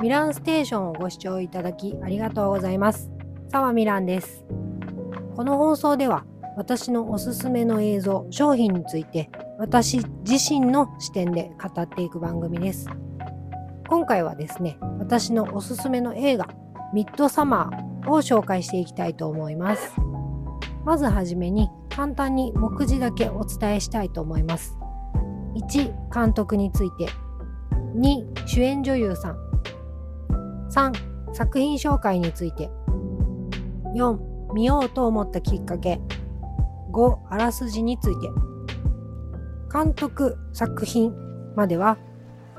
ミランステーションをご視聴いただきありがとうございます。澤ミランです。この放送では私のおすすめの映像商品について私自身の視点で語っていく番組です。今回はですね私のおすすめの映画ミッドサマーを紹介していきたいと思います。まずはじめに簡単に目次だけお伝えしたいと思います。1監督について。2主演女優さん。3作品紹介について。4見ようと思ったきっかけ。5あらすじについて。監督作品までは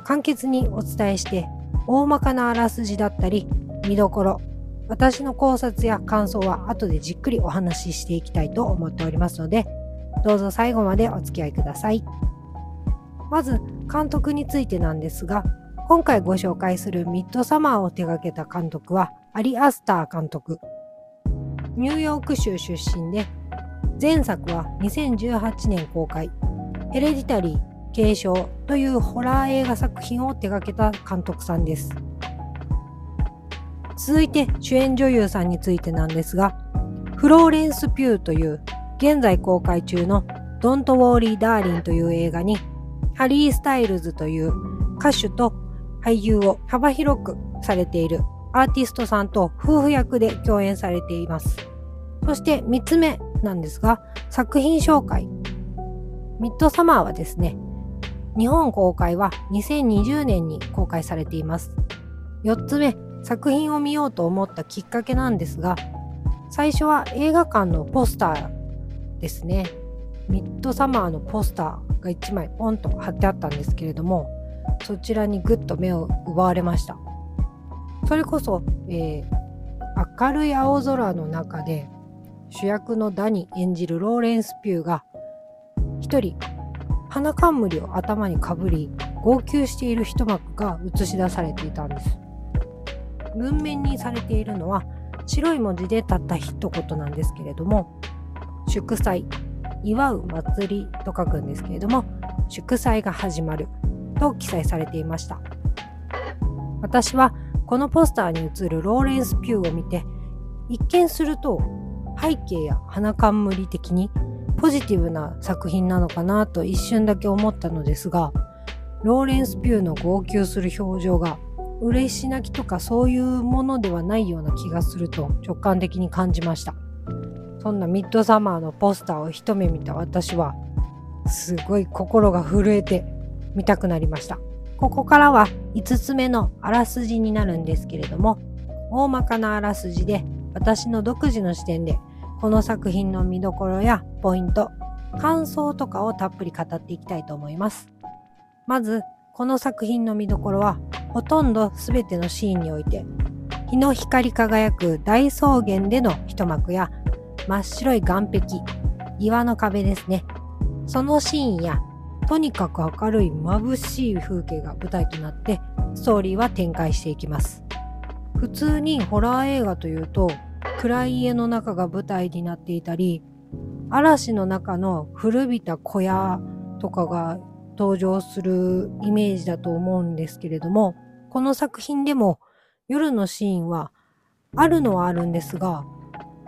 簡潔にお伝えして大まかなあらすじだったり見どころ私の考察や感想は後でじっくりお話ししていきたいと思っておりますのでどうぞ最後までお付き合いください。まず監督についてなんですが今回ご紹介するミッドサマーを手掛けた監督はアリ・アスター監督。ニューヨーク州出身で前作は2018年公開。ヘレディタリー継承というホラー映画作品を手掛けた監督さんです。続いて主演女優さんについてなんですがフローレンス・ピューという現在公開中の「Don't Worry Darling」という映画にハリー・スタイルズという歌手と俳優を幅広くされているアーティストさんと夫婦役で共演されています。そして3つ目なんですが、作品紹介。ミッドサマーはですね、日本公開は2020年に公開されています。4つ目、作品を見ようと思ったきっかけなんですが、最初は映画館のポスターですね。ミッドサマーのポスターが1枚ポンと貼ってあったんですけれども、そちらにぐっと目を奪われました。それこそ、えー、明るい青空の中で主役のダニ演じるローレンス・ピューが一人花冠を頭にかぶり号泣している一幕が映し出されていたんです。文面にされているのは白い文字でたった一言なんですけれども祝祭祝う祭りと書くんですけれども祝祭が始まる。と記載されていました。私はこのポスターに映るローレンス・ピューを見て一見すると背景や花冠的にポジティブな作品なのかなと一瞬だけ思ったのですがローレンス・ピューの号泣する表情が嬉し泣きとかそういうものではないような気がすると直感的に感じました。そんなミッドサマーのポスターを一目見た私はすごい心が震えて見たくなりました。ここからは5つ目のあらすじになるんですけれども、大まかなあらすじで私の独自の視点でこの作品の見どころやポイント、感想とかをたっぷり語っていきたいと思います。まず、この作品の見どころはほとんど全てのシーンにおいて日の光り輝く大草原での一幕や真っ白い岩壁、岩の壁ですね。そのシーンやとにかく明るい眩しい風景が舞台となってストーリーは展開していきます普通にホラー映画というと暗い家の中が舞台になっていたり嵐の中の古びた小屋とかが登場するイメージだと思うんですけれどもこの作品でも夜のシーンはあるのはあるんですが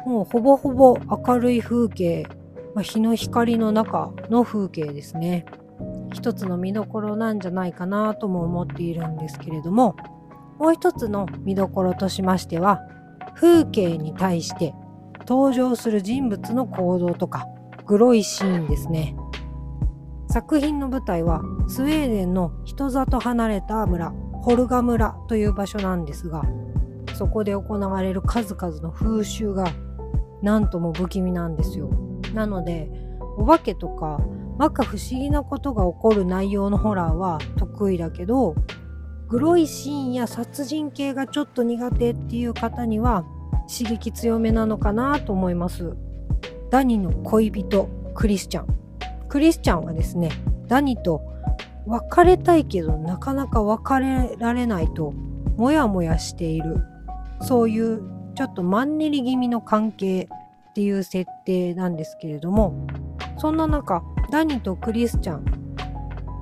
もうほぼほぼ明るい風景、まあ、日の光の中の風景ですね。一つの見どころなんじゃないかなとも思っているんですけれどももう一つの見どころとしましては風景に対して登場する人物の行動とかグロいシーンですね。作品の舞台はスウェーデンの人里離れた村ホルガ村という場所なんですがそこで行われる数々の風習がなんとも不気味なんですよ。なのでお化けとか摩訶不思議なことが起こる内容のホラーは得意だけどグロいシーンや殺人系がちょっと苦手っていう方には刺激強めなのかなと思います。ダニの恋人クリスチャン。クリスチャンはですねダニと別れたいけどなかなか別れられないとモヤモヤしている。そういうちょっとマンネリ気味の関係っていう設定なんですけれどもそんな中ダニとクリスチャン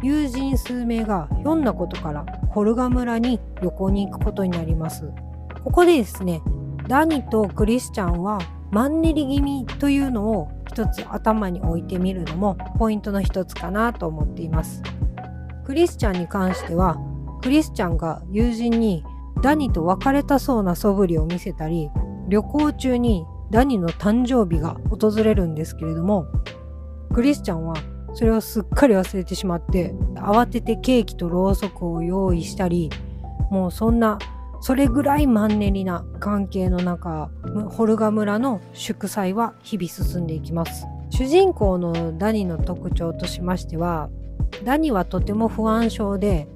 友人数名がひょんなことからホルガ村に旅行に行くことになります。ここでですねダニとクリスチャンはマンネリ気味というのを一つ頭に置いてみるのもポイントの一つかなと思っています。クリスチャンに関してはクリスチャンが友人にダニと別れたそうな素振りを見せたり旅行中にダニの誕生日が訪れるんですけれどもクリスチャンはそれをすっかり忘れてしまって慌ててケーキとろうそくを用意したりもうそんなそれぐらいマンネリな関係の中ホルガ村の祝祭は日々進んでいきます。主人公のダニの特徴としましてはダニはとても不安症で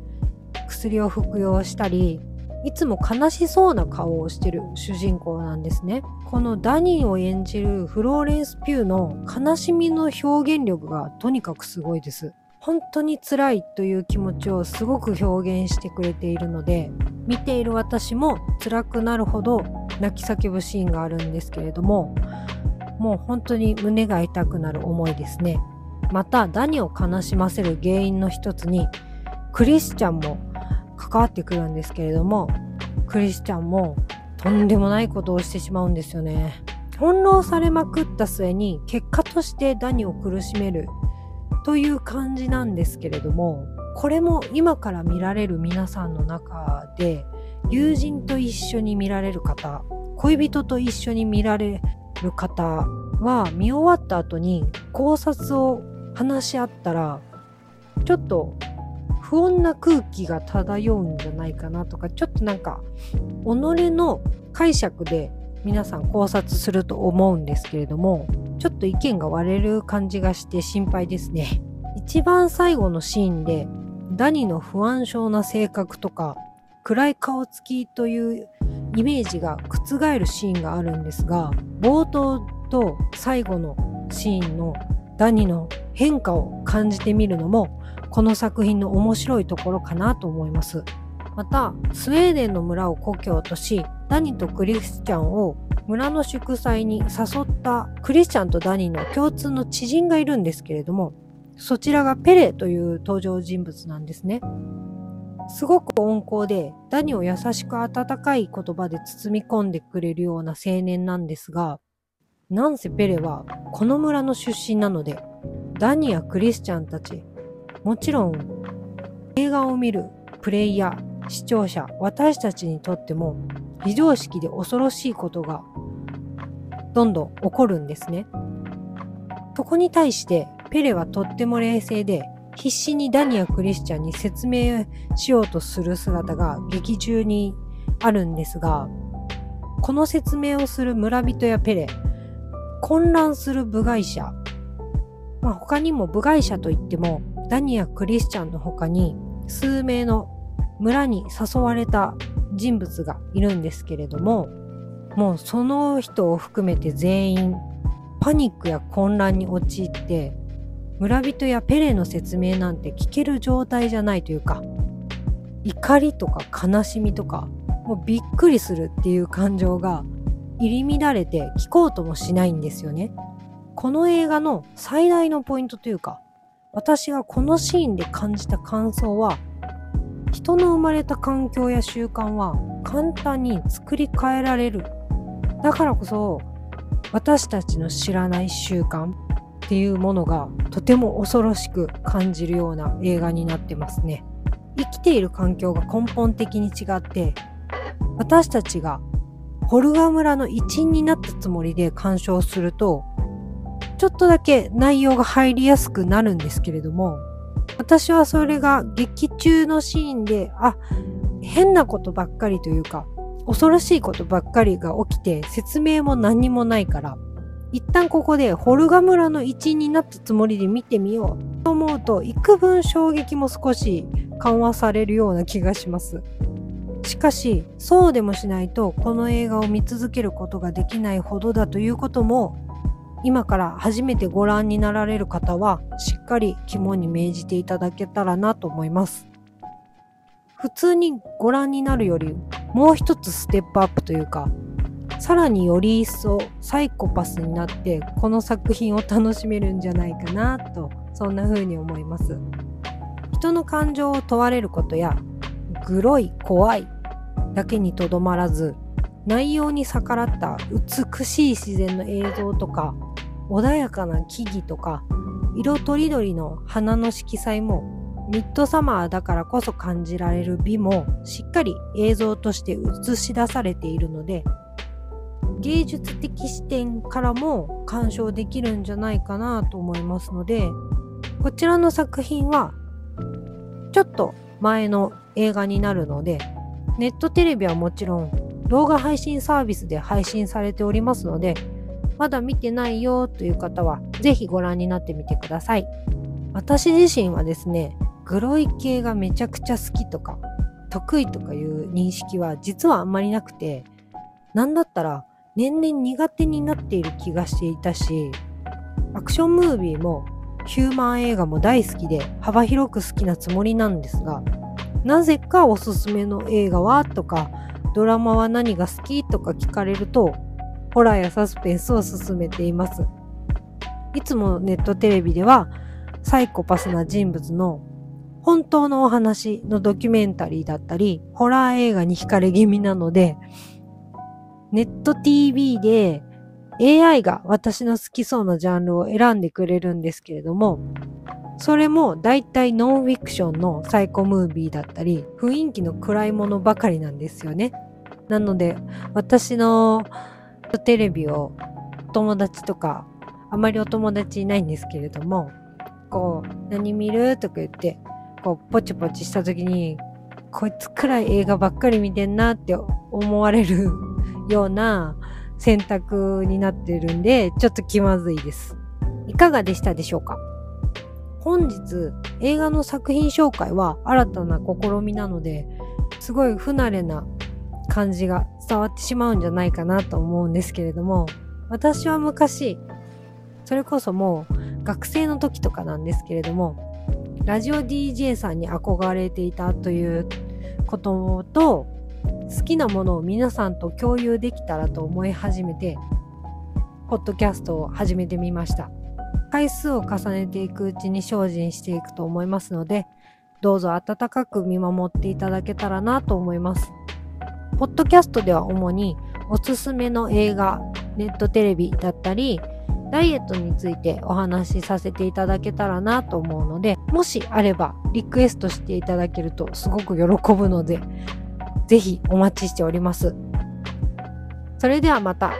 薬を服用したりいつも悲しそうな顔をしてる主人公なんですね。このダニーを演じるフローレンス・ピューの悲しみの表現力がとにかくすごいです。本当に辛いという気持ちをすごく表現してくれているので見ている私も辛くなるほど泣き叫ぶシーンがあるんですけれどももう本当に胸が痛くなる思いですね。またダニを悲しませる原因の一つにクリスチャンも関わってくるんですけれどもクリスチャンもとんでもないことをしてしまうんですよね。翻弄されまくった末に結果としてダニを苦しめるという感じなんですけれどもこれも今から見られる皆さんの中で友人と一緒に見られる方恋人と一緒に見られる方は見終わった後に考察を話し合ったらちょっと不穏な空気が漂うんじゃないかなとかちょっとなんか己の解釈で皆さん考察すると思うんですけれどもちょっと意見が割れる感じがして心配ですね。一番最後のシーンでダニの不安症な性格とか暗い顔つきというイメージが覆るシーンがあるんですが冒頭と最後のシーンのダニの変化を感じてみるのもこの作品の面白いところかなと思います。またスウェーデンの村を故郷としダニとクリスチャンを村の祝祭に誘ったクリスチャンとダニの共通の知人がいるんですけれどもそちらがペレという登場人物なんですね。すごく温厚でダニを優しく温かい言葉で包み込んでくれるような青年なんですがなんせペレはこの村の出身なのでダニやクリスチャンたちもちろん映画を見るプレイヤー視聴者私たちにとっても非常識で恐ろしいことがどんどん起こるんですね。そこに対してペレはとっても冷静で必死にダニやクリスチャンに説明しようとする姿が劇中にあるんですがこの説明をする村人やペレ混乱する部外者、まあ、他にも部外者といってもダニやクリスチャンの他に数名の村に誘われた人物がいるんですけれどももうその人を含めて全員パニックや混乱に陥って村人やペレの説明なんて聞ける状態じゃないというか怒りとか悲しみとかもうびっくりするっていう感情が入り乱れて聞こうともしないんですよね。この映画の最大のポイントというか私がこのシーンで感じた感想は人の生まれた環境や習慣は簡単に作り変えられる。だからこそ私たちの知らない習慣っていうものがとても恐ろしく感じるような映画になってますね。生きている環境が根本的に違って私たちがホルガ村の一員になったつもりで鑑賞するとちょっとだけ内容が入りやすくなるんですけれども私はそれが劇中のシーンであ変なことばっかりというか恐ろしいことばっかりが起きて説明も何もないから一旦ここでホルガ村の一員になったつもりで見てみようと思うと幾分衝撃も少し緩和されるような気がします。しかしそうでもしないとこの映画を見続けることができないほどだということも今から初めてご覧になられる方はしっかり肝に銘じていただけたらなと思います。普通にご覧になるよりもう一つステップアップというかさらにより一層サイコパスになってこの作品を楽しめるんじゃないかなとそんな風に思います人の感情を問われることやグロい怖いだけにとどまらず内容に逆らった美しい自然の映像とか穏やかな木々とか色とりどりの花の色彩もミッドサマーだからこそ感じられる美もしっかり映像として映し出されているので芸術的視点からも鑑賞できるんじゃないかなと思いますのでこちらの作品はちょっと前の映画になるのでネットテレビはもちろん動画配信サービスで配信されておりますのでまだ見てないよという方はぜひご覧になってみてください。私自身はですねグロい系がめちゃくちゃ好きとか得意とかいう認識は実はあんまりなくてなんだったら年々苦手になっている気がしていたしアクションムービーもヒューマン映画も大好きで幅広く好きなつもりなんですがなぜかおすすめの映画はとかドラマは何が好きとか聞かれるとホラーやサスペンスを勧めていますいつもネットテレビではサイコパスな人物の本当のお話のドキュメンタリーだったりホラー映画に惹かれ気味なのでネット TV で AI が私の好きそうなジャンルを選んでくれるんですけれども、それも大体ノンフィクションのサイコムービーだったり、雰囲気の暗いものばかりなんですよね。なので、私のテレビを友達とか、あまりお友達いないんですけれども、こう、何見るとか言って、こう、ポチポチした時に、こいつくらい映画ばっかり見てんなって思われる ような選択になってるんで、ちょっと気まずいです。いかがでしたでしょうか？本日映画の作品紹介は新たな試みなのですごい不慣れな感じが伝わってしまうんじゃないかなと思うんですけれども私は昔それこそもう学生の時とかなんですけれどもラジオ DJ さんに憧れていたということと好きなものを皆さんと共有できたらと思い始めてポッドキャストを始めてみました。回数を重ねていくうちに精進していくと思いますのでどうぞ温かく見守っていただけたらなと思います。ポッドキャストでは主におすすめの映画ネットテレビだったりダイエットについてお話しさせていただけたらなと思うのでもしあればリクエストしていただけるとすごく喜ぶのでぜひお待ちしております。それではまた。